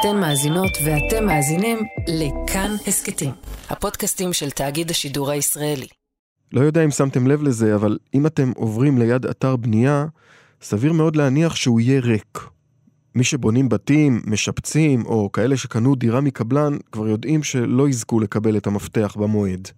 אתן מאזינות ואתם מאזינים לכאן הסכתים, הפודקאסטים של תאגיד השידור הישראלי. לא יודע אם שמתם לב לזה, אבל אם אתם עוברים ליד אתר בנייה, סביר מאוד להניח שהוא יהיה ריק. מי שבונים בתים, משפצים, או כאלה שקנו דירה מקבלן, כבר יודעים שלא יזכו לקבל את המפתח במועד.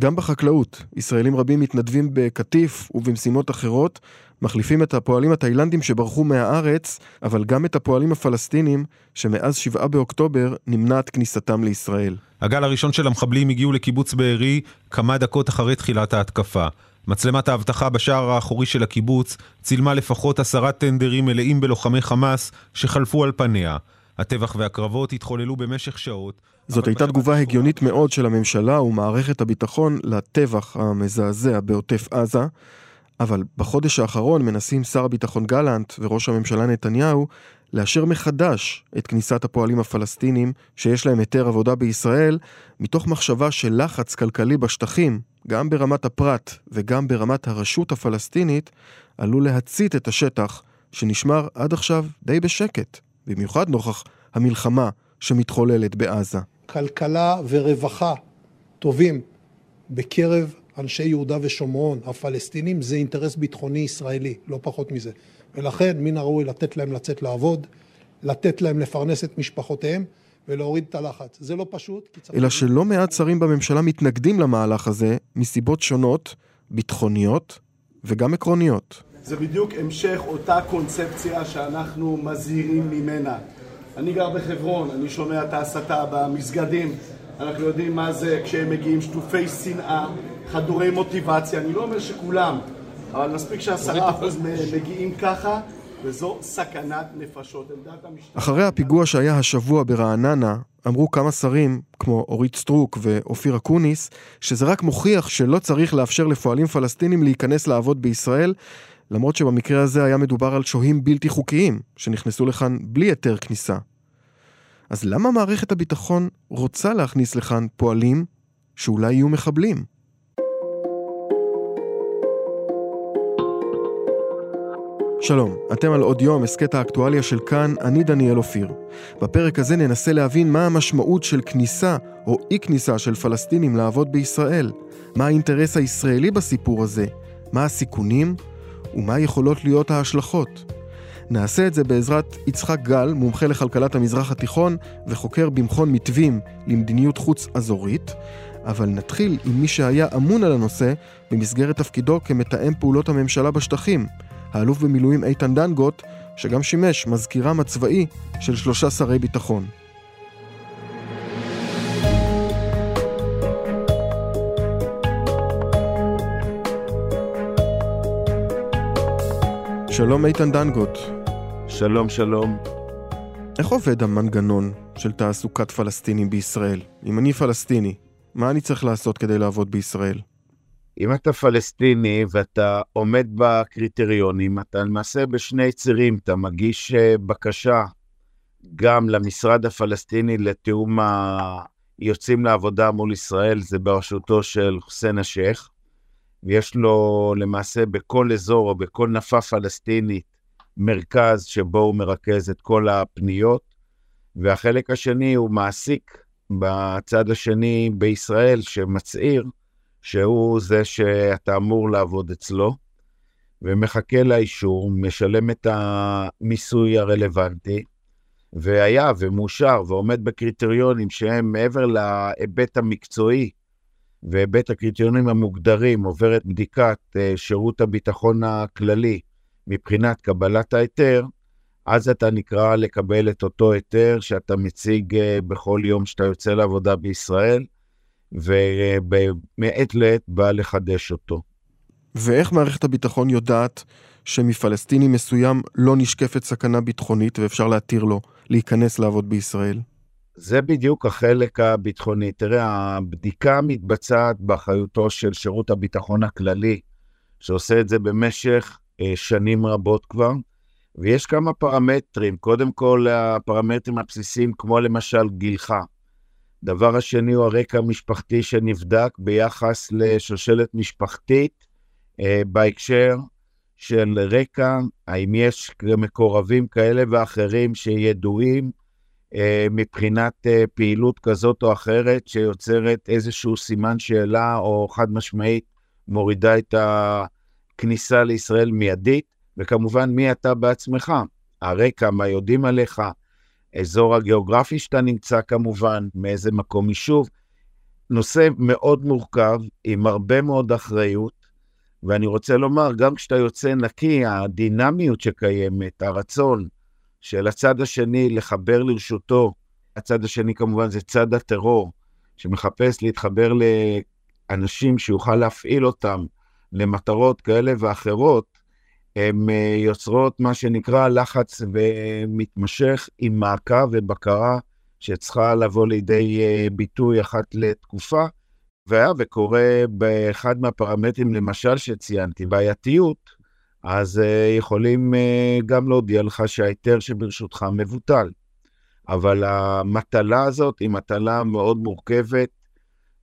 גם בחקלאות, ישראלים רבים מתנדבים בקטיף ובמשימות אחרות, מחליפים את הפועלים התאילנדים שברחו מהארץ, אבל גם את הפועלים הפלסטינים, שמאז 7 באוקטובר נמנעת כניסתם לישראל. הגל הראשון של המחבלים הגיעו לקיבוץ בארי כמה דקות אחרי תחילת ההתקפה. מצלמת האבטחה בשער האחורי של הקיבוץ צילמה לפחות עשרה טנדרים מלאים בלוחמי חמאס שחלפו על פניה. הטבח והקרבות התחוללו במשך שעות. זאת הייתה תגובה הגיונית מאוד של הממשלה ומערכת הביטחון לטבח המזעזע בעוטף עזה, אבל בחודש האחרון מנסים שר הביטחון גלנט וראש הממשלה נתניהו לאשר מחדש את כניסת הפועלים הפלסטינים שיש להם היתר עבודה בישראל, מתוך מחשבה של לחץ כלכלי בשטחים, גם ברמת הפרט וגם ברמת הרשות הפלסטינית, עלול להצית את השטח שנשמר עד עכשיו די בשקט, במיוחד נוכח המלחמה שמתחוללת בעזה. כלכלה ורווחה טובים בקרב אנשי יהודה ושומרון, הפלסטינים, זה אינטרס ביטחוני ישראלי, לא פחות מזה. ולכן מן הראוי לתת להם לצאת לעבוד, לתת להם לפרנס את משפחותיהם ולהוריד את הלחץ. זה לא פשוט. אלא שלא מעט שרים בממשלה מתנגדים למהלך הזה מסיבות שונות, ביטחוניות וגם עקרוניות. זה בדיוק המשך אותה קונספציה שאנחנו מזהירים ממנה. אני גר בחברון, אני שומע את ההסתה במסגדים, אנחנו יודעים מה זה כשהם מגיעים שטופי שנאה, חדורי מוטיבציה, אני לא אומר שכולם, אבל מספיק שעשרה אחוז מגיעים ככה, וזו סכנת נפשות. אחרי הפיגוע שהיה השבוע ברעננה, אמרו כמה שרים, כמו אורית סטרוק ואופיר אקוניס, שזה רק מוכיח שלא צריך לאפשר לפועלים פלסטינים להיכנס לעבוד בישראל, למרות שבמקרה הזה היה מדובר על שוהים בלתי חוקיים, שנכנסו לכאן בלי היתר כניסה. אז למה מערכת הביטחון רוצה להכניס לכאן פועלים שאולי יהיו מחבלים? שלום, אתם על עוד יום, הסכת האקטואליה של כאן, אני דניאל אופיר. בפרק הזה ננסה להבין מה המשמעות של כניסה או אי כניסה של פלסטינים לעבוד בישראל, מה האינטרס הישראלי בסיפור הזה, מה הסיכונים ומה יכולות להיות ההשלכות. נעשה את זה בעזרת יצחק גל, מומחה לכלכלת המזרח התיכון וחוקר במכון מתווים למדיניות חוץ אזורית, אבל נתחיל עם מי שהיה אמון על הנושא במסגרת תפקידו כמתאם פעולות הממשלה בשטחים, האלוף במילואים איתן דנגוט, שגם שימש מזכירם הצבאי של שלושה שרי ביטחון. שלום איתן דנגוט. שלום, שלום. איך עובד המנגנון של תעסוקת פלסטינים בישראל? אם אני פלסטיני, מה אני צריך לעשות כדי לעבוד בישראל? אם אתה פלסטיני ואתה עומד בקריטריונים, אתה למעשה בשני צירים, אתה מגיש אה, בקשה גם למשרד הפלסטיני לתיאום היוצאים לעבודה מול ישראל, זה בראשותו של חוסיין א-שייח, ויש לו למעשה בכל אזור או בכל נפה פלסטינית מרכז שבו הוא מרכז את כל הפניות, והחלק השני הוא מעסיק בצד השני בישראל שמצהיר שהוא זה שאתה אמור לעבוד אצלו, ומחכה לאישור, משלם את המיסוי הרלוונטי, והיה ומאושר ועומד בקריטריונים שהם מעבר להיבט המקצועי והיבט הקריטריונים המוגדרים, עובר את בדיקת אה, שירות הביטחון הכללי מבחינת קבלת ההיתר, אז אתה נקרא לקבל את אותו היתר שאתה מציג אה, בכל יום שאתה יוצא לעבודה בישראל, ומעת לעת בא לחדש אותו. ואיך מערכת הביטחון יודעת שמפלסטיני מסוים לא נשקפת סכנה ביטחונית ואפשר להתיר לו להיכנס לעבוד בישראל? זה בדיוק החלק הביטחוני. תראה, הבדיקה מתבצעת באחריותו של שירות הביטחון הכללי, שעושה את זה במשך אה, שנים רבות כבר, ויש כמה פרמטרים. קודם כל, הפרמטרים הבסיסיים, כמו למשל גילך. דבר השני הוא הרקע המשפחתי שנבדק ביחס לשושלת משפחתית אה, בהקשר של רקע, האם יש מקורבים כאלה ואחרים שידועים מבחינת אה, פעילות כזאת או אחרת שיוצרת איזשהו סימן שאלה או חד משמעית מורידה את הכניסה לישראל מיידית, וכמובן מי אתה בעצמך, הרקע, מה יודעים עליך, אזור הגיאוגרפי שאתה נמצא כמובן, מאיזה מקום יישוב. נושא מאוד מורכב, עם הרבה מאוד אחריות, ואני רוצה לומר, גם כשאתה יוצא נקי, הדינמיות שקיימת, הרצון של הצד השני לחבר לרשותו, הצד השני כמובן זה צד הטרור, שמחפש להתחבר לאנשים שיוכל להפעיל אותם למטרות כאלה ואחרות, הן אה, יוצרות מה שנקרא לחץ ומתמשך עם מעקב ובקרה שצריכה לבוא לידי אה, ביטוי אחת לתקופה. והיה וקורה באחד מהפרמטרים, למשל שציינתי, בעייתיות, אז uh, יכולים uh, גם להודיע לך שההיתר שברשותך מבוטל. אבל המטלה הזאת היא מטלה מאוד מורכבת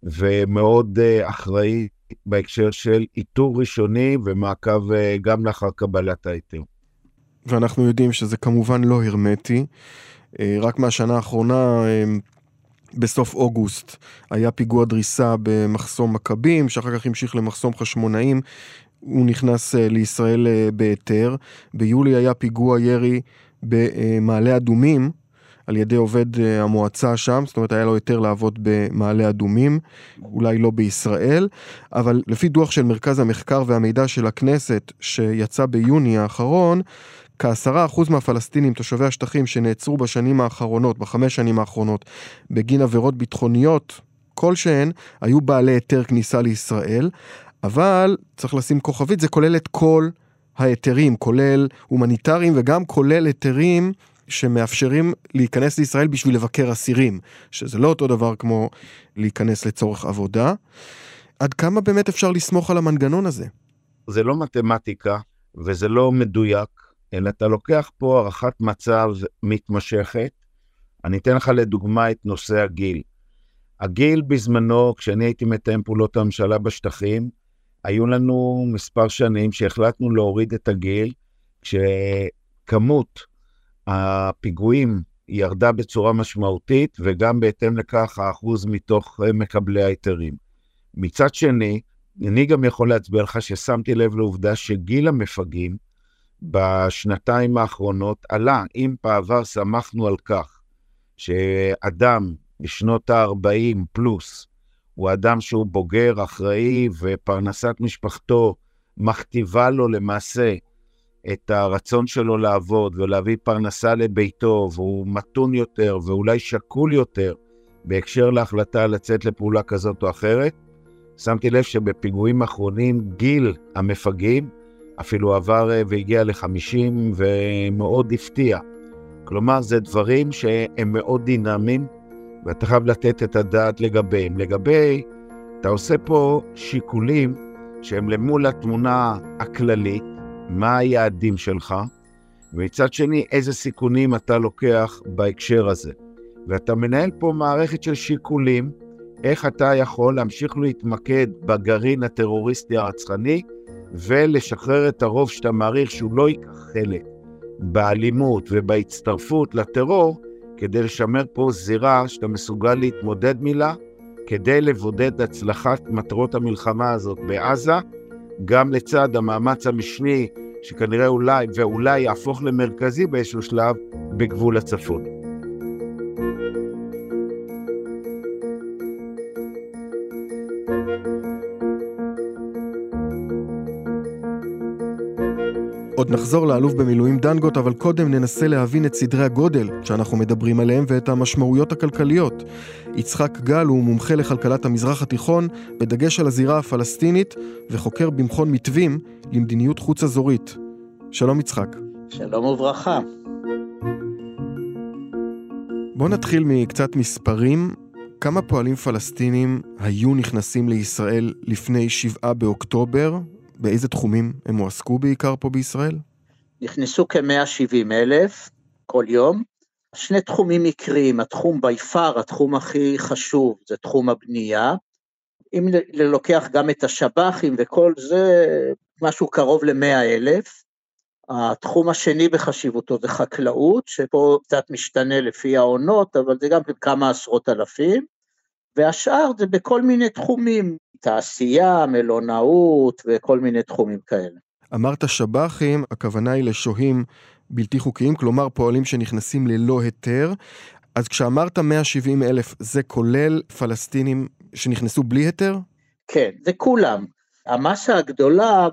ומאוד uh, אחראית בהקשר של איתור ראשוני ומעקב uh, גם לאחר קבלת ההיתר. ואנחנו יודעים שזה כמובן לא הרמטי. רק מהשנה האחרונה בסוף אוגוסט היה פיגוע דריסה במחסום מכבים, שאחר כך המשיך למחסום חשמונאים. הוא נכנס אה, לישראל אה, בהיתר. ביולי היה פיגוע ירי במעלה אדומים על ידי עובד אה, המועצה שם, זאת אומרת היה לו היתר לעבוד במעלה אדומים, אולי לא בישראל, אבל לפי דוח של מרכז המחקר והמידע של הכנסת שיצא ביוני האחרון, כעשרה אחוז מהפלסטינים תושבי השטחים שנעצרו בשנים האחרונות, בחמש שנים האחרונות, בגין עבירות ביטחוניות כלשהן, היו בעלי היתר כניסה לישראל, אבל צריך לשים כוכבית, זה כולל את כל ההיתרים, כולל הומניטריים וגם כולל היתרים שמאפשרים להיכנס לישראל בשביל לבקר אסירים, שזה לא אותו דבר כמו להיכנס לצורך עבודה. עד כמה באמת אפשר לסמוך על המנגנון הזה? זה לא מתמטיקה וזה לא מדויק. אלא אתה לוקח פה הערכת מצב מתמשכת. אני אתן לך לדוגמה את נושא הגיל. הגיל בזמנו, כשאני הייתי מתאם פעולות הממשלה בשטחים, היו לנו מספר שנים שהחלטנו להוריד את הגיל, כשכמות הפיגועים ירדה בצורה משמעותית, וגם בהתאם לכך האחוז מתוך מקבלי ההיתרים. מצד שני, אני גם יכול להצביע לך ששמתי לב לעובדה שגיל המפגעים בשנתיים האחרונות עלה. אם בעבר שמחנו על כך שאדם בשנות ה-40 פלוס הוא אדם שהוא בוגר, אחראי, ופרנסת משפחתו מכתיבה לו למעשה את הרצון שלו לעבוד ולהביא פרנסה לביתו, והוא מתון יותר ואולי שקול יותר בהקשר להחלטה לצאת לפעולה כזאת או אחרת. שמתי לב שבפיגועים האחרונים גיל המפגעים אפילו עבר אה, והגיע ל-50 ומאוד הפתיע. כלומר, זה דברים שהם מאוד דינמיים, ואתה חייב לתת את הדעת לגביהם. לגבי, אתה עושה פה שיקולים שהם למול התמונה הכללית, מה היעדים שלך, ומצד שני, איזה סיכונים אתה לוקח בהקשר הזה. ואתה מנהל פה מערכת של שיקולים, איך אתה יכול להמשיך להתמקד בגרעין הטרוריסטי הרצחני, ולשחרר את הרוב שאתה מעריך שהוא לא ייקח חלק באלימות ובהצטרפות לטרור, כדי לשמר פה זירה שאתה מסוגל להתמודד מילה, כדי לבודד הצלחת מטרות המלחמה הזאת בעזה, גם לצד המאמץ המשני שכנראה אולי ואולי יהפוך למרכזי באיזשהו שלב בגבול הצפון. עוד נחזור לאלוף במילואים דנגוט, אבל קודם ננסה להבין את סדרי הגודל שאנחנו מדברים עליהם ואת המשמעויות הכלכליות. יצחק גל הוא מומחה לכלכלת המזרח התיכון, בדגש על הזירה הפלסטינית, וחוקר במכון מתווים למדיניות חוץ אזורית. שלום יצחק. שלום וברכה. בוא נתחיל מקצת מספרים. כמה פועלים פלסטינים היו נכנסים לישראל לפני שבעה באוקטובר, באיזה תחומים הם הועסקו בעיקר פה בישראל? נכנסו כ-170 אלף כל יום. שני תחומים עיקריים, התחום בי פאר, התחום הכי חשוב, זה תחום הבנייה. אם לוקח גם את השב"חים וכל זה, משהו קרוב ל-100 אלף. התחום השני בחשיבותו זה חקלאות, שפה קצת משתנה לפי העונות, אבל זה גם כמה עשרות אלפים, והשאר זה בכל מיני תחומים, תעשייה, מלונאות וכל מיני תחומים כאלה. אמרת שב"חים, הכוונה היא לשוהים בלתי חוקיים, כלומר פועלים שנכנסים ללא היתר. אז כשאמרת 170 אלף, זה כולל פלסטינים שנכנסו בלי היתר? כן, זה כולם. המסה הגדולה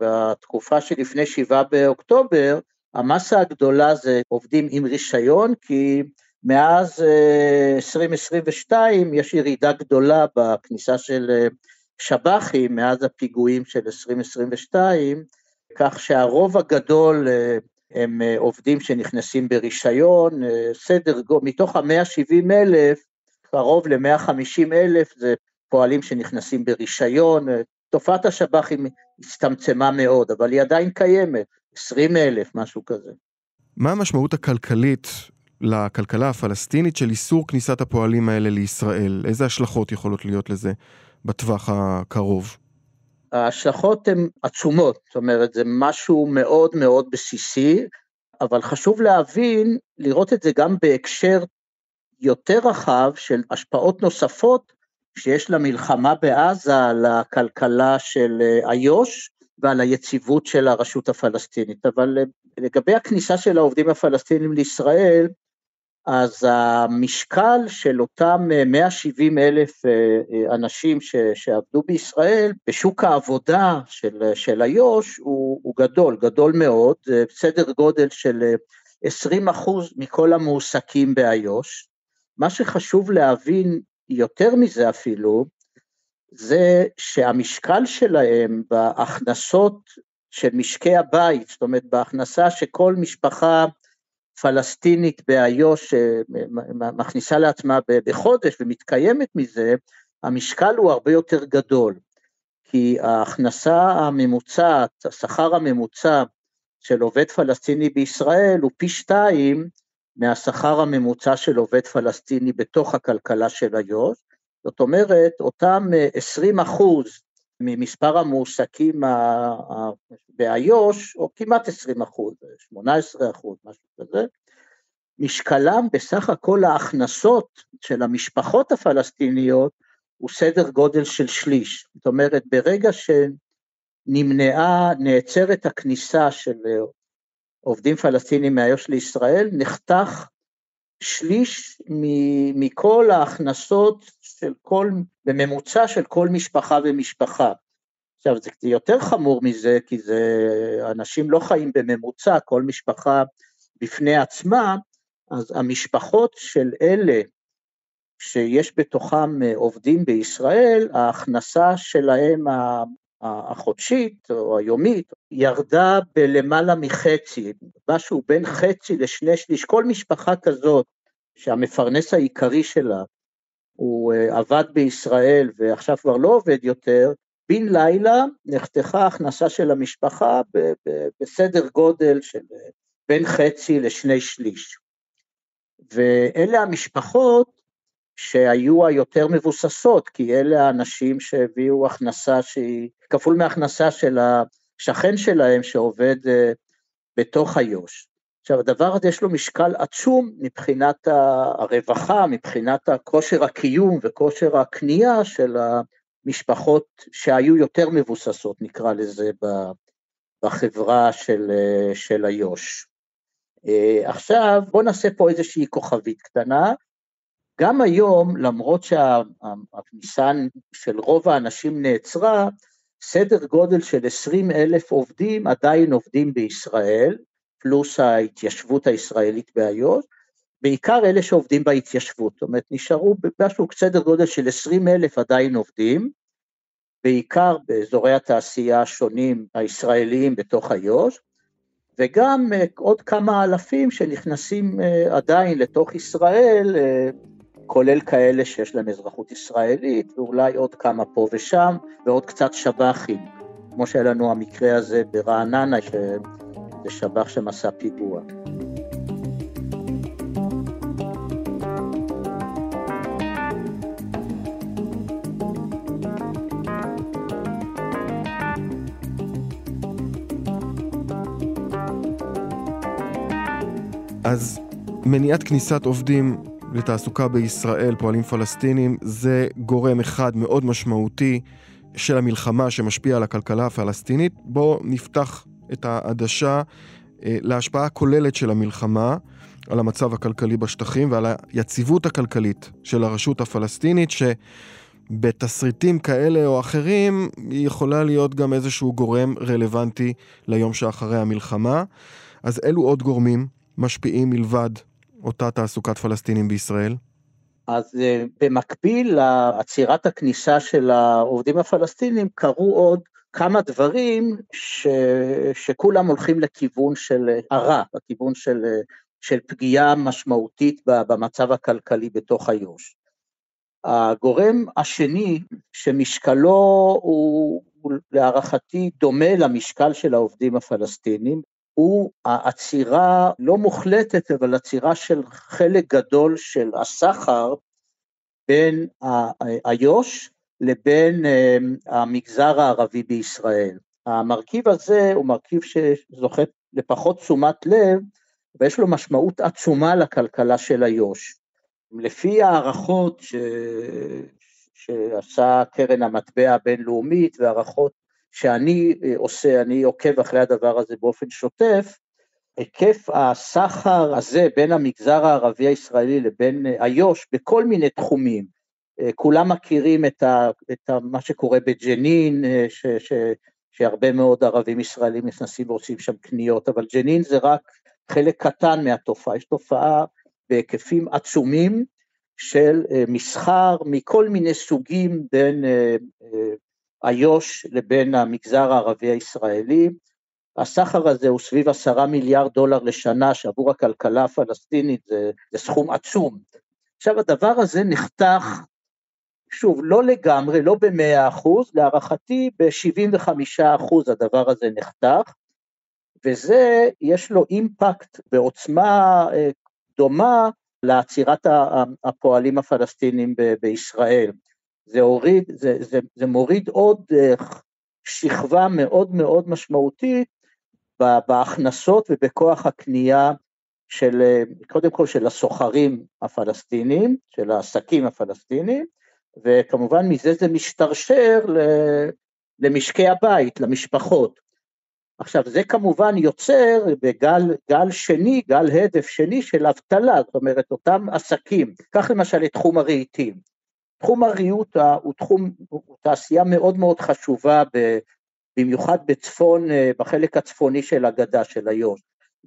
בתקופה שלפני 7 באוקטובר, המסה הגדולה זה עובדים עם רישיון, כי מאז 2022 אה, יש ירידה גדולה בכניסה של אה, שב"חים, מאז הפיגועים של 2022, כך שהרוב הגדול אה, הם עובדים שנכנסים ברישיון, סדר גודל, מתוך ה-170 אלף, קרוב ל-150 אלף זה פועלים שנכנסים ברישיון, תופעת השב"חים הצטמצמה מאוד, אבל היא עדיין קיימת, 20 אלף, משהו כזה. מה המשמעות הכלכלית לכלכלה הפלסטינית של איסור כניסת הפועלים האלה לישראל? איזה השלכות יכולות להיות לזה בטווח הקרוב? ההשלכות הן עצומות, זאת אומרת, זה משהו מאוד מאוד בסיסי, אבל חשוב להבין, לראות את זה גם בהקשר יותר רחב של השפעות נוספות שיש למלחמה בעזה על הכלכלה של אה, איו"ש ועל היציבות של הרשות הפלסטינית. אבל אה, לגבי הכניסה של העובדים הפלסטינים לישראל, אז המשקל של אותם 170 אה, אלף אנשים ש, שעבדו בישראל בשוק העבודה של, של איו"ש הוא, הוא גדול, גדול מאוד, סדר גודל של 20 אחוז מכל המועסקים באיו"ש. מה שחשוב להבין יותר מזה אפילו, זה שהמשקל שלהם בהכנסות של משקי הבית, זאת אומרת בהכנסה שכל משפחה פלסטינית באיו"ש אה, מכניסה לעצמה בחודש ומתקיימת מזה, המשקל הוא הרבה יותר גדול, כי ההכנסה הממוצעת, השכר הממוצע של עובד פלסטיני בישראל הוא פי שתיים מהשכר הממוצע של עובד פלסטיני בתוך הכלכלה של איו"ש, זאת אומרת, אותם 20 אה, אחוז ממספר המועסקים באיו"ש, או כמעט 20 אחוז, 18 אחוז, משהו כזה, משקלם בסך הכל ההכנסות של המשפחות הפלסטיניות הוא סדר גודל של שליש. זאת אומרת, ברגע שנמנעה, נעצרת הכניסה של אה, עובדים פלסטינים מאיו"ש לישראל, נחתך שליש מכל ההכנסות של כל, בממוצע של כל משפחה ומשפחה. עכשיו זה יותר חמור מזה, כי זה, אנשים לא חיים בממוצע, כל משפחה בפני עצמה, אז המשפחות של אלה שיש בתוכם עובדים בישראל, ההכנסה שלהם החודשית או היומית ירדה בלמעלה מחצי, משהו בין חצי לשני שליש, כל משפחה כזאת שהמפרנס העיקרי שלה הוא אה, עבד בישראל ועכשיו כבר לא עובד יותר, בן לילה נחתכה ההכנסה של המשפחה בסדר גודל של אה, בין חצי לשני שליש. ואלה המשפחות שהיו היותר מבוססות, כי אלה האנשים שהביאו הכנסה שהיא כפול מהכנסה של השכן שלהם שעובד אה, בתוך איו"ש. עכשיו הדבר הזה יש לו משקל עצום מבחינת הרווחה, מבחינת הכושר הקיום וכושר הקנייה של המשפחות שהיו יותר מבוססות, נקרא לזה, בחברה של, אה, של איו"ש. אה, עכשיו בואו נעשה פה איזושהי כוכבית קטנה, גם היום, למרות שהכניסה של רוב האנשים נעצרה, סדר גודל של 20 אלף עובדים עדיין עובדים בישראל, פלוס ההתיישבות הישראלית באיו"ש, בעיקר אלה שעובדים בהתיישבות, זאת אומרת נשארו משהו סדר גודל של 20 אלף עדיין עובדים, בעיקר באזורי התעשייה השונים הישראליים בתוך איו"ש, וגם עוד כמה אלפים שנכנסים אה, עדיין לתוך ישראל אה, כולל כאלה שיש להם אזרחות ישראלית, ואולי עוד כמה פה ושם, ועוד קצת שב"חים, כמו שהיה לנו המקרה הזה ברעננה, שזה שב"ח שמסע פיגוע. אז מניעת כניסת עובדים לתעסוקה בישראל, פועלים פלסטינים, זה גורם אחד מאוד משמעותי של המלחמה שמשפיע על הכלכלה הפלסטינית. בואו נפתח את העדשה אה, להשפעה הכוללת של המלחמה על המצב הכלכלי בשטחים ועל היציבות הכלכלית של הרשות הפלסטינית, שבתסריטים כאלה או אחרים היא יכולה להיות גם איזשהו גורם רלוונטי ליום שאחרי המלחמה. אז אילו עוד גורמים משפיעים מלבד אותה תעסוקת פלסטינים בישראל? אז uh, במקביל לעצירת הכניסה של העובדים הפלסטינים קרו עוד כמה דברים ש, שכולם הולכים לכיוון של הרע, לכיוון של, של פגיעה משמעותית במצב הכלכלי בתוך איו"ש. הגורם השני שמשקלו הוא להערכתי דומה למשקל של העובדים הפלסטינים, הוא העצירה לא מוחלטת, אבל עצירה של חלק גדול של הסחר בין איו"ש לבין אמ, המגזר הערבי בישראל. המרכיב הזה הוא מרכיב שזוכה לפחות תשומת לב, ויש לו משמעות עצומה לכלכלה של איו"ש. לפי הערכות ש... שעשה קרן המטבע הבינלאומית והערכות שאני אה, עושה, אני עוקב אחרי הדבר הזה באופן שוטף, היקף הסחר הזה בין המגזר הערבי הישראלי לבין אה, איו"ש בכל מיני תחומים, אה, כולם מכירים את, ה, את ה, מה שקורה בג'נין, ש, ש, שהרבה מאוד ערבים ישראלים נכנסים ועושים שם קניות, אבל ג'נין זה רק חלק קטן מהתופעה, יש תופעה בהיקפים עצומים של מסחר מכל מיני סוגים בין איו"ש לבין המגזר הערבי הישראלי. הסחר הזה הוא סביב עשרה מיליארד דולר לשנה, שעבור הכלכלה הפלסטינית זה, זה סכום עצום. עכשיו הדבר הזה נחתך, שוב, לא לגמרי, לא במאה אחוז, להערכתי ב-75 אחוז הדבר הזה נחתך, וזה, יש לו אימפקט בעוצמה אה, דומה לעצירת הפועלים הפלסטינים בישראל. זה, הוריד, זה, זה, זה מוריד עוד אה, שכבה מאוד מאוד משמעותית בהכנסות ובכוח הקנייה של, אה, קודם כל של הסוחרים הפלסטינים, של העסקים הפלסטינים, וכמובן מזה זה משתרשר למשקי הבית, למשפחות. עכשיו זה כמובן יוצר בגל שני, גל הדף שני של אבטלה, זאת אומרת אותם עסקים, קח למשל את תחום הרהיטים, תחום הריהוט הוא תחום, הוא תעשייה מאוד מאוד חשובה, במיוחד בצפון, אה, בחלק הצפוני של הגדה של איו"ש,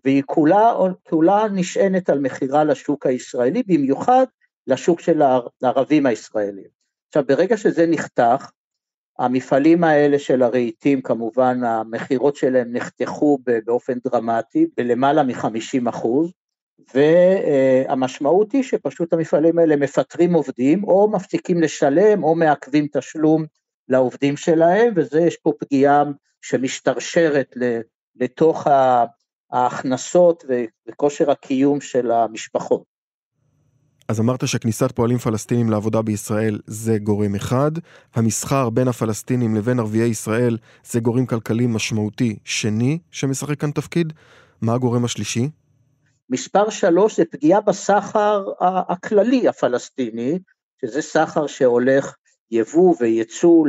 והיא כולה, כולה נשענת על מכירה לשוק הישראלי, במיוחד לשוק של הערבים הישראלים. עכשיו, ברגע שזה נחתך, המפעלים האלה של הרהיטים, כמובן המכירות שלהם נחתכו באופן דרמטי, בלמעלה מ-50 אחוז, והמשמעות היא שפשוט המפעלים האלה מפטרים עובדים, או מפסיקים לשלם, או מעכבים תשלום לעובדים שלהם, וזה יש פה פגיעה שמשתרשרת לתוך ההכנסות וכושר הקיום של המשפחות. אז אמרת שכניסת פועלים פלסטינים לעבודה בישראל זה גורם אחד, המסחר בין הפלסטינים לבין ערביי ישראל זה גורם כלכלי משמעותי שני שמשחק כאן תפקיד, מה הגורם השלישי? מספר שלוש זה פגיעה בסחר הכללי הפלסטיני, שזה סחר שהולך יבוא וייצוא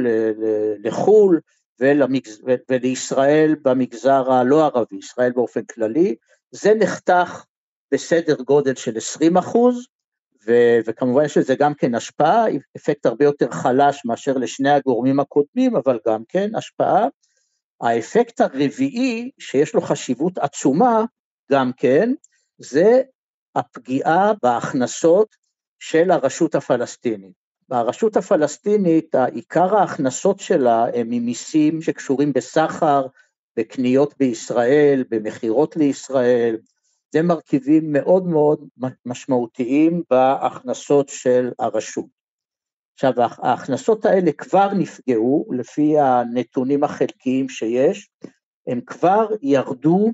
לחו"ל ולמגז... ולישראל במגזר הלא ערבי, ישראל באופן כללי, זה נחתך בסדר גודל של 20 אחוז, ו... וכמובן יש לזה גם כן השפעה, אפקט הרבה יותר חלש מאשר לשני הגורמים הקודמים, אבל גם כן השפעה. האפקט הרביעי, שיש לו חשיבות עצומה, גם כן, זה הפגיעה בהכנסות של הרשות הפלסטינית. ברשות הפלסטינית, עיקר ההכנסות שלה הם ממיסים שקשורים בסחר, בקניות בישראל, במכירות לישראל, זה מרכיבים מאוד מאוד משמעותיים בהכנסות של הרשות. עכשיו, ההכנסות האלה כבר נפגעו, לפי הנתונים החלקיים שיש, הם כבר ירדו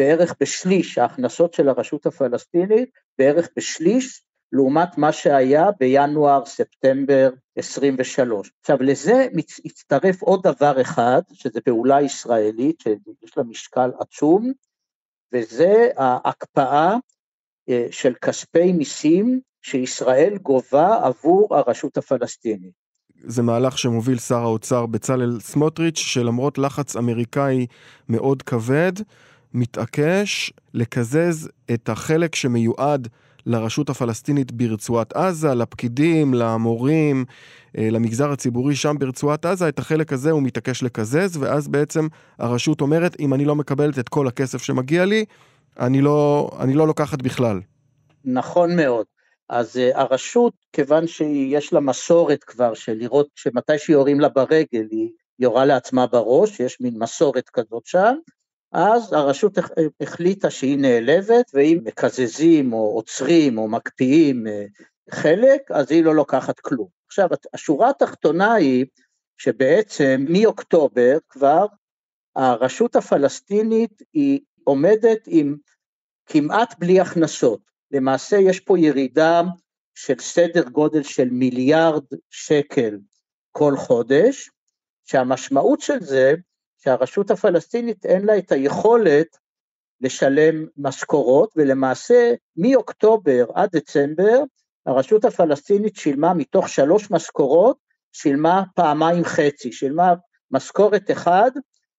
בערך בשליש, ההכנסות של הרשות הפלסטינית בערך בשליש לעומת מה שהיה בינואר-ספטמבר 23. עכשיו לזה מצטרף עוד דבר אחד, שזה פעולה ישראלית שיש לה משקל עצום, וזה ההקפאה אה, של כספי מיסים שישראל גובה עבור הרשות הפלסטינית. זה מהלך שמוביל שר האוצר בצלאל סמוטריץ', שלמרות לחץ אמריקאי מאוד כבד, מתעקש לקזז את החלק שמיועד לרשות הפלסטינית ברצועת עזה, לפקידים, למורים, אה, למגזר הציבורי שם ברצועת עזה, את החלק הזה הוא מתעקש לקזז, ואז בעצם הרשות אומרת, אם אני לא מקבלת את כל הכסף שמגיע לי, אני לא, אני לא לוקחת בכלל. נכון מאוד. אז uh, הרשות, כיוון שיש לה מסורת כבר של לראות שמתי שיורים לה ברגל, היא יורה לעצמה בראש, יש מין מסורת כזאת שם, אז הרשות החליטה שהיא נעלבת, ואם מקזזים או עוצרים או מקפיאים אה, חלק, אז היא לא לוקחת כלום. עכשיו, השורה התחתונה היא שבעצם מאוקטובר כבר הרשות הפלסטינית היא עומדת עם כמעט בלי הכנסות. למעשה יש פה ירידה של סדר גודל של מיליארד שקל כל חודש, שהמשמעות של זה שהרשות הפלסטינית אין לה את היכולת לשלם משכורות, ולמעשה מאוקטובר עד דצמבר הרשות הפלסטינית שילמה מתוך שלוש משכורות, שילמה פעמיים חצי, שילמה משכורת אחד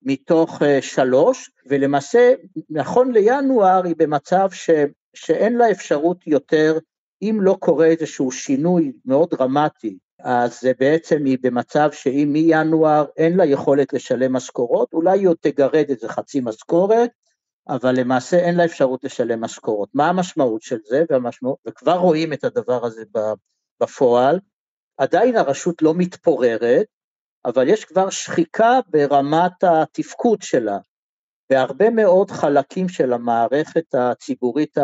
מתוך uh, שלוש, ולמעשה נכון לינואר היא במצב ש, שאין לה אפשרות יותר, אם לא קורה איזשהו שינוי מאוד דרמטי אז בעצם היא במצב שאם מינואר אין לה יכולת לשלם משכורות, אולי היא עוד תגרד איזה חצי משכורת, אבל למעשה אין לה אפשרות לשלם משכורות. מה המשמעות של זה? והמשמעות, וכבר רואים את הדבר הזה בפועל, עדיין הרשות לא מתפוררת, אבל יש כבר שחיקה ברמת התפקוד שלה. בהרבה מאוד חלקים של המערכת הציבורית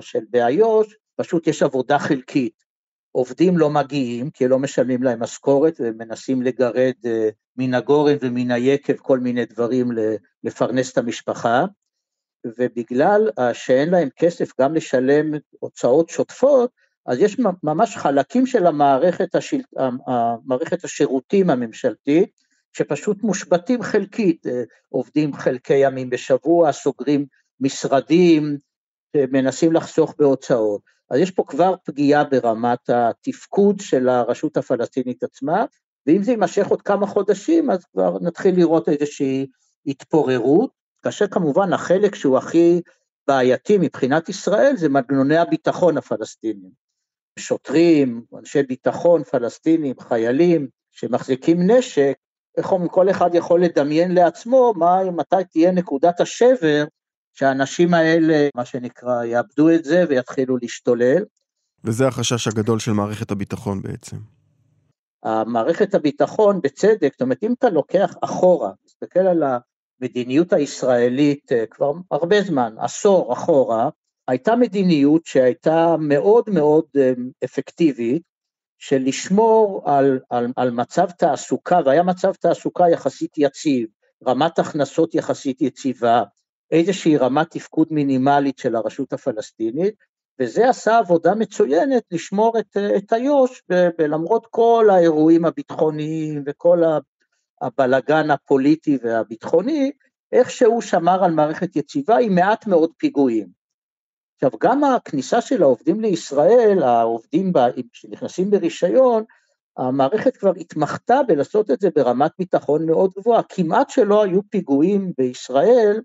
של באיו"ש, פשוט יש עבודה חלקית. עובדים לא מגיעים כי לא משלמים להם משכורת ומנסים לגרד אה, מן הגורן ומן היקב כל מיני דברים לפרנס את המשפחה, ובגלל אה, שאין להם כסף גם לשלם הוצאות שוטפות, אז יש ממש חלקים של המערכת, השל... המערכת השירותים הממשלתית, שפשוט מושבתים חלקית, אה, עובדים חלקי ימים בשבוע, סוגרים משרדים, מנסים לחסוך בהוצאות. אז יש פה כבר פגיעה ברמת התפקוד של הרשות הפלסטינית עצמה, ואם זה יימשך עוד כמה חודשים, אז כבר נתחיל לראות איזושהי התפוררות, כאשר כמובן החלק שהוא הכי בעייתי מבחינת ישראל זה מנגנוני הביטחון הפלסטיניים. שוטרים, אנשי ביטחון פלסטינים, חיילים שמחזיקים נשק, איך אומרים, כל אחד יכול לדמיין לעצמו מה, מתי תהיה נקודת השבר שהאנשים האלה, מה שנקרא, יאבדו את זה ויתחילו להשתולל. וזה החשש הגדול של מערכת הביטחון בעצם. המערכת הביטחון, בצדק, זאת אומרת, אם אתה לוקח אחורה, תסתכל על המדיניות הישראלית אה, כבר הרבה זמן, עשור אחורה, הייתה מדיניות שהייתה מאוד מאוד אה, אפקטיבית, של לשמור על, על, על מצב תעסוקה, והיה מצב תעסוקה יחסית יציב, רמת הכנסות יחסית יציבה, איזושהי רמת תפקוד מינימלית של הרשות הפלסטינית, וזה עשה עבודה מצוינת לשמור את, את איו"ש, ולמרות כל האירועים הביטחוניים וכל הבלגן הפוליטי והביטחוני, איכשהו שמר על מערכת יציבה עם מעט מאוד פיגועים. עכשיו, גם הכניסה של העובדים לישראל, העובדים שנכנסים ברישיון, המערכת כבר התמחתה בלעשות את זה ברמת ביטחון מאוד גבוהה, כמעט שלא היו פיגועים בישראל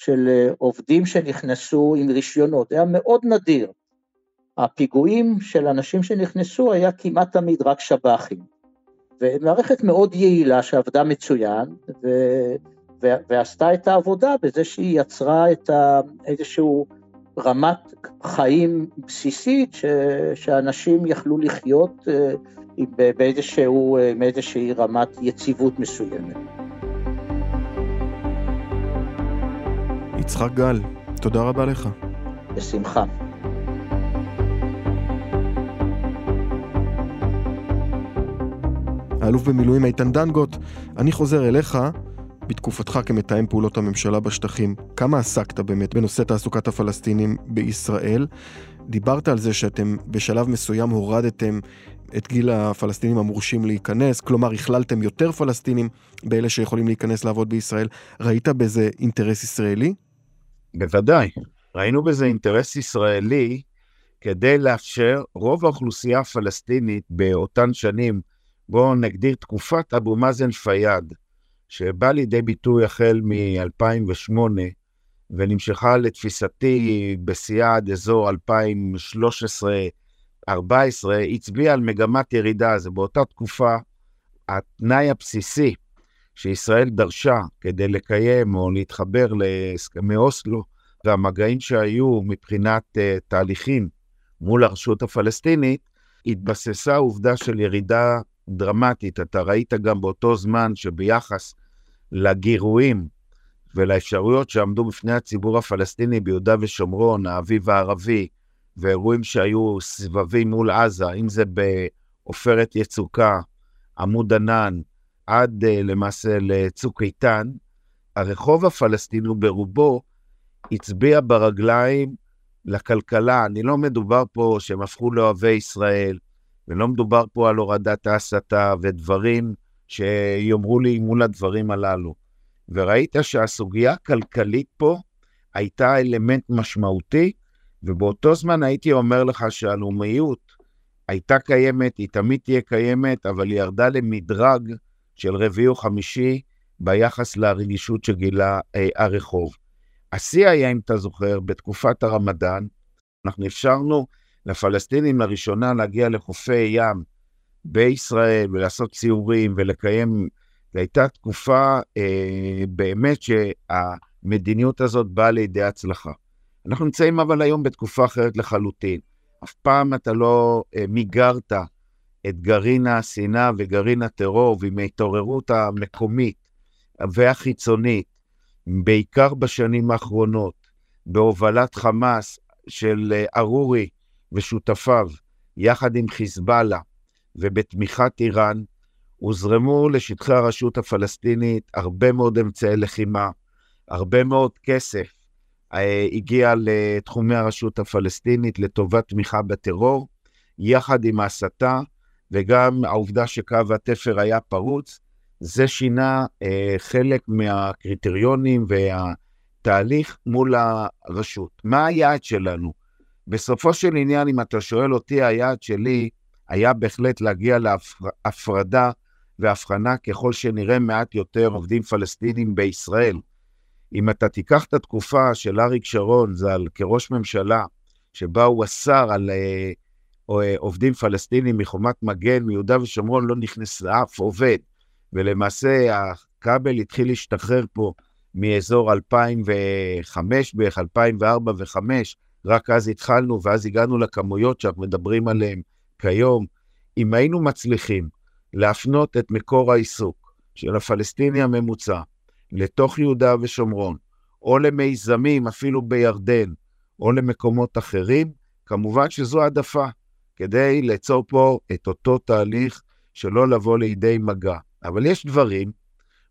של אה, עובדים שנכנסו עם רישיונות, היה מאוד נדיר. הפיגועים של אנשים שנכנסו היה כמעט תמיד רק שב"חים. ומערכת מאוד יעילה שעבדה מצוין, ו... ו... ועשתה את העבודה בזה שהיא יצרה את ה... איזשהו רמת חיים בסיסית ש... שאנשים יכלו לחיות אה, באיזשהו, אה, באיזושהי רמת יציבות מסוימת. יצחק גל, תודה רבה לך. בשמחה. האלוף במילואים איתן דנגוט, אני חוזר אליך בתקופתך כמתאם פעולות הממשלה בשטחים. כמה עסקת באמת בנושא תעסוקת הפלסטינים בישראל? דיברת על זה שאתם בשלב מסוים הורדתם את גיל הפלסטינים המורשים להיכנס, כלומר הכללתם יותר פלסטינים באלה שיכולים להיכנס לעבוד בישראל. ראית בזה אינטרס ישראלי? בוודאי. ראינו בזה אינטרס ישראלי כדי לאפשר רוב האוכלוסייה הפלסטינית באותן שנים, בואו נגדיר תקופת אבו מאזן פיאד, שבא לידי ביטוי החל מ-2008 ונמשכה לתפיסתי בשיאה עד אזור 2013-2014, הצביע על מגמת ירידה. זה באותה תקופה התנאי הבסיסי שישראל דרשה כדי לקיים או להתחבר להסכמי אוסלו והמגעים שהיו מבחינת uh, תהליכים מול הרשות הפלסטינית, התבססה עובדה של ירידה דרמטית. אתה ראית גם באותו זמן שביחס לגירויים ולאפשרויות שעמדו בפני הציבור הפלסטיני ביהודה ושומרון, האביב הערבי, ואירועים שהיו סבבים מול עזה, אם זה בעופרת יצוקה, עמוד ענן, עד uh, למעשה לצוק איתן, הרחוב הפלסטיני ברובו הצביע ברגליים לכלכלה. אני לא מדובר פה שהם הפכו לאוהבי ישראל, ולא מדובר פה על הורדת ההסתה ודברים שיאמרו לי מול הדברים הללו. וראית שהסוגיה הכלכלית פה הייתה אלמנט משמעותי, ובאותו זמן הייתי אומר לך שהלאומיות הייתה קיימת, היא תמיד תהיה קיימת, אבל היא ירדה למדרג של רביעי או חמישי ביחס לרגישות שגילה אה, הרחוב. השיא היה, אם אתה זוכר, בתקופת הרמדאן, אנחנו אפשרנו לפלסטינים לראשונה להגיע לחופי ים בישראל ולעשות ציורים ולקיים, זו הייתה תקופה אה, באמת שהמדיניות הזאת באה לידי הצלחה. אנחנו נמצאים אבל היום בתקופה אחרת לחלוטין. אף פעם אתה לא אה, מיגרת את גרעין השנאה וגרעין הטרור ועם ההתעוררות המקומית והחיצונית, בעיקר בשנים האחרונות, בהובלת חמאס של אה, ארורי ושותפיו, יחד עם חיזבאללה ובתמיכת איראן, הוזרמו לשטחי הרשות הפלסטינית הרבה מאוד אמצעי לחימה, הרבה מאוד כסף אה, הגיע לתחומי הרשות הפלסטינית לטובת תמיכה בטרור, יחד עם ההסתה וגם העובדה שקו התפר היה פרוץ, זה שינה אה, חלק מהקריטריונים והתהליך מול הרשות. מה היעד שלנו? בסופו של עניין, אם אתה שואל אותי, היעד שלי היה בהחלט להגיע להפרדה והבחנה ככל שנראה מעט יותר עובדים פלסטינים בישראל. אם אתה תיקח את התקופה של אריק שרון ז"ל כראש ממשלה, שבה הוא אסר על אה, עובדים פלסטינים מחומת מגן מיהודה ושומרון, לא נכנס לאף עובד, ולמעשה הכבל התחיל להשתחרר פה מאזור 2005 בערך, 2004 ו-2005, רק אז התחלנו, ואז הגענו לכמויות שאנחנו מדברים עליהן כיום. אם היינו מצליחים להפנות את מקור העיסוק של הפלסטיני הממוצע לתוך יהודה ושומרון, או למיזמים אפילו בירדן, או למקומות אחרים, כמובן שזו העדפה, כדי ליצור פה את אותו תהליך שלא לבוא לידי מגע. אבל יש דברים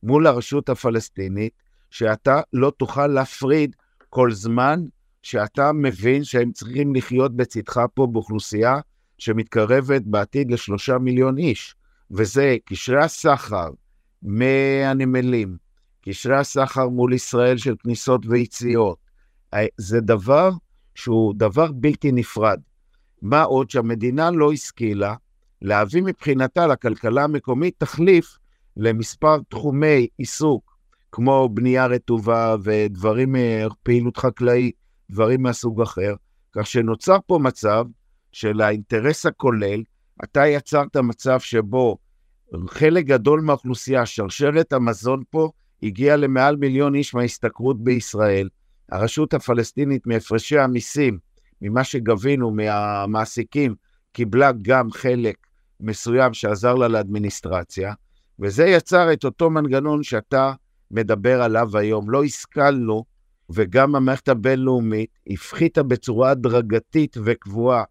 מול הרשות הפלסטינית שאתה לא תוכל להפריד כל זמן שאתה מבין שהם צריכים לחיות בצדך פה באוכלוסייה שמתקרבת בעתיד לשלושה מיליון איש, וזה קשרי הסחר מהנמלים, קשרי הסחר מול ישראל של כניסות ויציאות, אה, זה דבר שהוא דבר בלתי נפרד. מה עוד שהמדינה לא השכילה להביא מבחינתה לכלכלה המקומית תחליף למספר תחומי עיסוק, כמו בנייה רטובה ודברים, אה, פעילות חקלאית, דברים מהסוג אחר, כך שנוצר פה מצב של האינטרס הכולל, אתה יצרת מצב שבו חלק גדול מהאוכלוסייה, שרשרת המזון פה, הגיע למעל מיליון איש מההשתכרות בישראל. הרשות הפלסטינית מהפרשי המיסים, ממה שגבינו מהמעסיקים, קיבלה גם חלק מסוים שעזר לה לאדמיניסטרציה, וזה יצר את אותו מנגנון שאתה מדבר עליו היום. לא השכלנו, וגם המערכת הבינלאומית הפחיתה בצורה הדרגתית וקבועה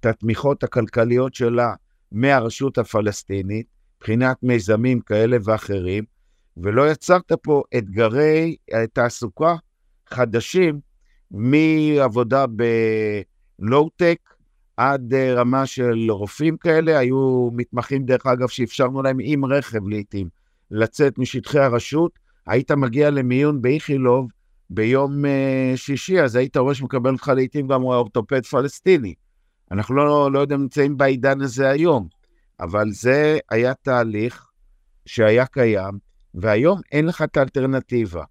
את התמיכות הכלכליות שלה מהרשות הפלסטינית, מבחינת מיזמים כאלה ואחרים, ולא יצרת פה אתגרי תעסוקה חדשים מעבודה בלואו-טק עד רמה של רופאים כאלה, היו מתמחים, דרך אגב, שאפשרנו להם עם רכב לעתים לצאת משטחי הרשות, היית מגיע למיון באיכילוב, ביום אה, שישי, אז היית רואה שמקבל אותך לעיתים גם אורתופד פלסטיני. אנחנו לא, לא יודע אם נמצאים בעידן הזה היום, אבל זה היה תהליך שהיה קיים, והיום אין לך את האלטרנטיבה.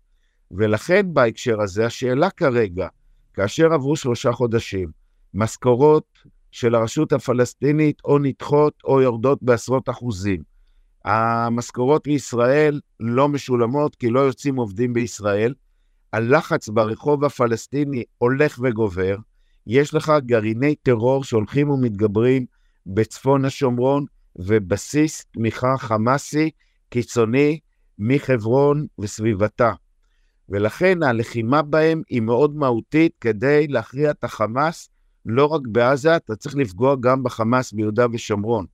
ולכן בהקשר הזה, השאלה כרגע, כאשר עברו שלושה חודשים, משכורות של הרשות הפלסטינית או נדחות או יורדות בעשרות אחוזים. המשכורות בישראל לא משולמות כי לא יוצאים עובדים בישראל. הלחץ ברחוב הפלסטיני הולך וגובר. יש לך גרעיני טרור שהולכים ומתגברים בצפון השומרון ובסיס תמיכה חמאסי קיצוני מחברון וסביבתה. ולכן הלחימה בהם היא מאוד מהותית כדי להכריע את החמאס, לא רק בעזה, אתה צריך לפגוע גם בחמאס ביהודה ושומרון.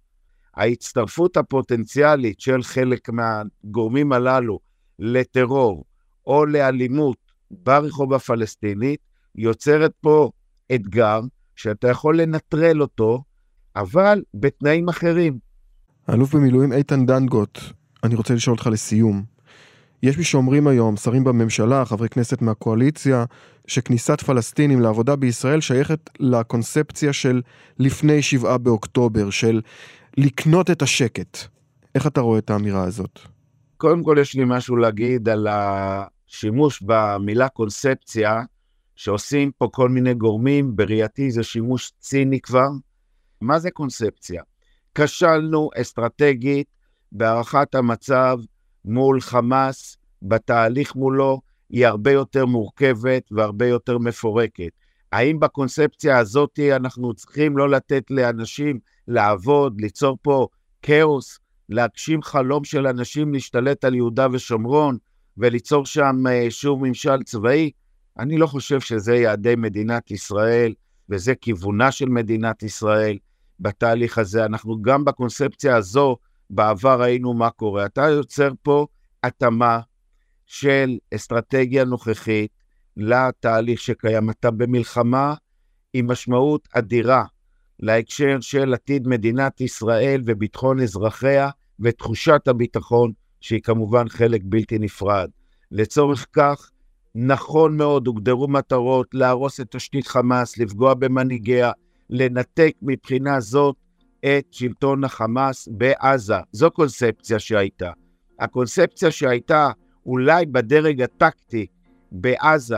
ההצטרפות הפוטנציאלית של חלק מהגורמים הללו לטרור או לאלימות ברחוב הפלסטינית יוצרת פה אתגר שאתה יכול לנטרל אותו, אבל בתנאים אחרים. האלוף במילואים איתן דנגוט, אני רוצה לשאול אותך לסיום. יש מי שאומרים היום, שרים בממשלה, חברי כנסת מהקואליציה, שכניסת פלסטינים לעבודה בישראל שייכת לקונספציה של לפני שבעה באוקטובר, של לקנות את השקט. איך אתה רואה את האמירה הזאת? קודם כל יש לי משהו להגיד על השימוש במילה קונספציה, שעושים פה כל מיני גורמים, בראייתי זה שימוש ציני כבר. מה זה קונספציה? כשלנו אסטרטגית בהערכת המצב מול חמאס, בתהליך מולו, היא הרבה יותר מורכבת והרבה יותר מפורקת. האם בקונספציה הזאת אנחנו צריכים לא לתת לאנשים לעבוד, ליצור פה כאוס, להגשים חלום של אנשים להשתלט על יהודה ושומרון וליצור שם אה, שוב ממשל צבאי? אני לא חושב שזה יעדי מדינת ישראל וזה כיוונה של מדינת ישראל בתהליך הזה. אנחנו גם בקונספציה הזו בעבר ראינו מה קורה. אתה יוצר פה התאמה של אסטרטגיה נוכחית לתהליך שקיים. אתה במלחמה עם משמעות אדירה להקשר של עתיד מדינת ישראל וביטחון אזרחיה ותחושת הביטחון, שהיא כמובן חלק בלתי נפרד. לצורך כך, נכון מאוד, הוגדרו מטרות להרוס את תשתית חמאס, לפגוע במנהיגיה, לנתק מבחינה זאת את שלטון החמאס בעזה. זו קונספציה שהייתה. הקונספציה שהייתה אולי בדרג הטקטי בעזה,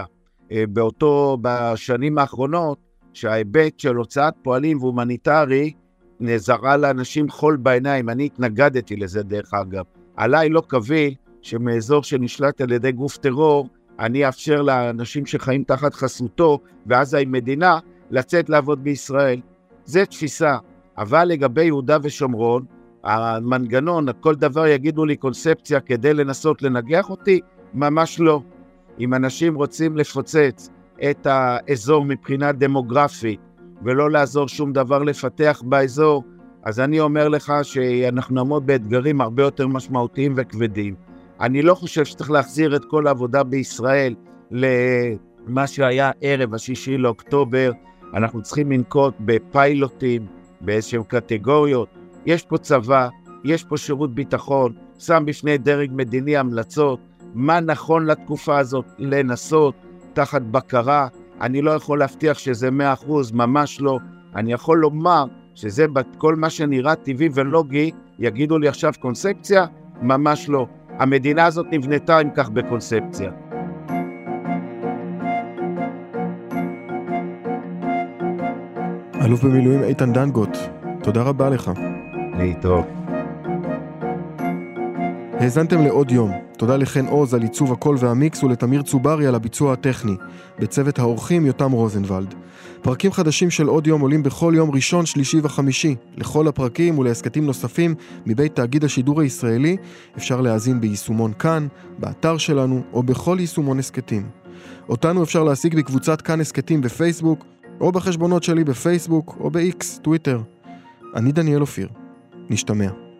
אה, באותו, בשנים האחרונות, שההיבט של הוצאת פועלים והומניטרי נזרה לאנשים חול בעיניים. אני התנגדתי לזה, דרך אגב. עליי לא קביל שמאזור שנשלט על ידי גוף טרור, אני אאפשר לאנשים שחיים תחת חסותו, ועזה היא מדינה, לצאת לעבוד בישראל. זו תפיסה. אבל לגבי יהודה ושומרון, המנגנון, כל דבר יגידו לי קונספציה כדי לנסות לנגח אותי, ממש לא. אם אנשים רוצים לפוצץ את האזור מבחינה דמוגרפית ולא לעזור שום דבר לפתח באזור, אז אני אומר לך שאנחנו נעמוד באתגרים הרבה יותר משמעותיים וכבדים. אני לא חושב שצריך להחזיר את כל העבודה בישראל למה שהיה ערב השישי לאוקטובר. אנחנו צריכים לנקוט בפיילוטים, באיזשהם קטגוריות. יש פה צבא, יש פה שירות ביטחון, שם בפני דרג מדיני המלצות, מה נכון לתקופה הזאת לנסות תחת בקרה. אני לא יכול להבטיח שזה מאה אחוז, ממש לא. אני יכול לומר שזה כל מה שנראה טבעי ולוגי, יגידו לי עכשיו קונספציה? ממש לא. המדינה הזאת נבנתה אם כך בקונספציה. אלוף במילואים איתן דנגוט, תודה רבה לך. להתראות. האזנתם לעוד יום. תודה לחן עוז על עיצוב הקול והמיקס ולתמיר צוברי על הביצוע הטכני. בצוות האורחים יותם רוזנבלד. פרקים חדשים של עוד יום עולים בכל יום ראשון, שלישי וחמישי. לכל הפרקים ולהסכתים נוספים מבית תאגיד השידור הישראלי אפשר להאזין ביישומון כאן, באתר שלנו או בכל יישומון הסכתים. אותנו אפשר להשיג בקבוצת כאן הסכתים בפייסבוק או בחשבונות שלי בפייסבוק או ב-X, טוויטר. אני דניאל אופיר. נשתמע.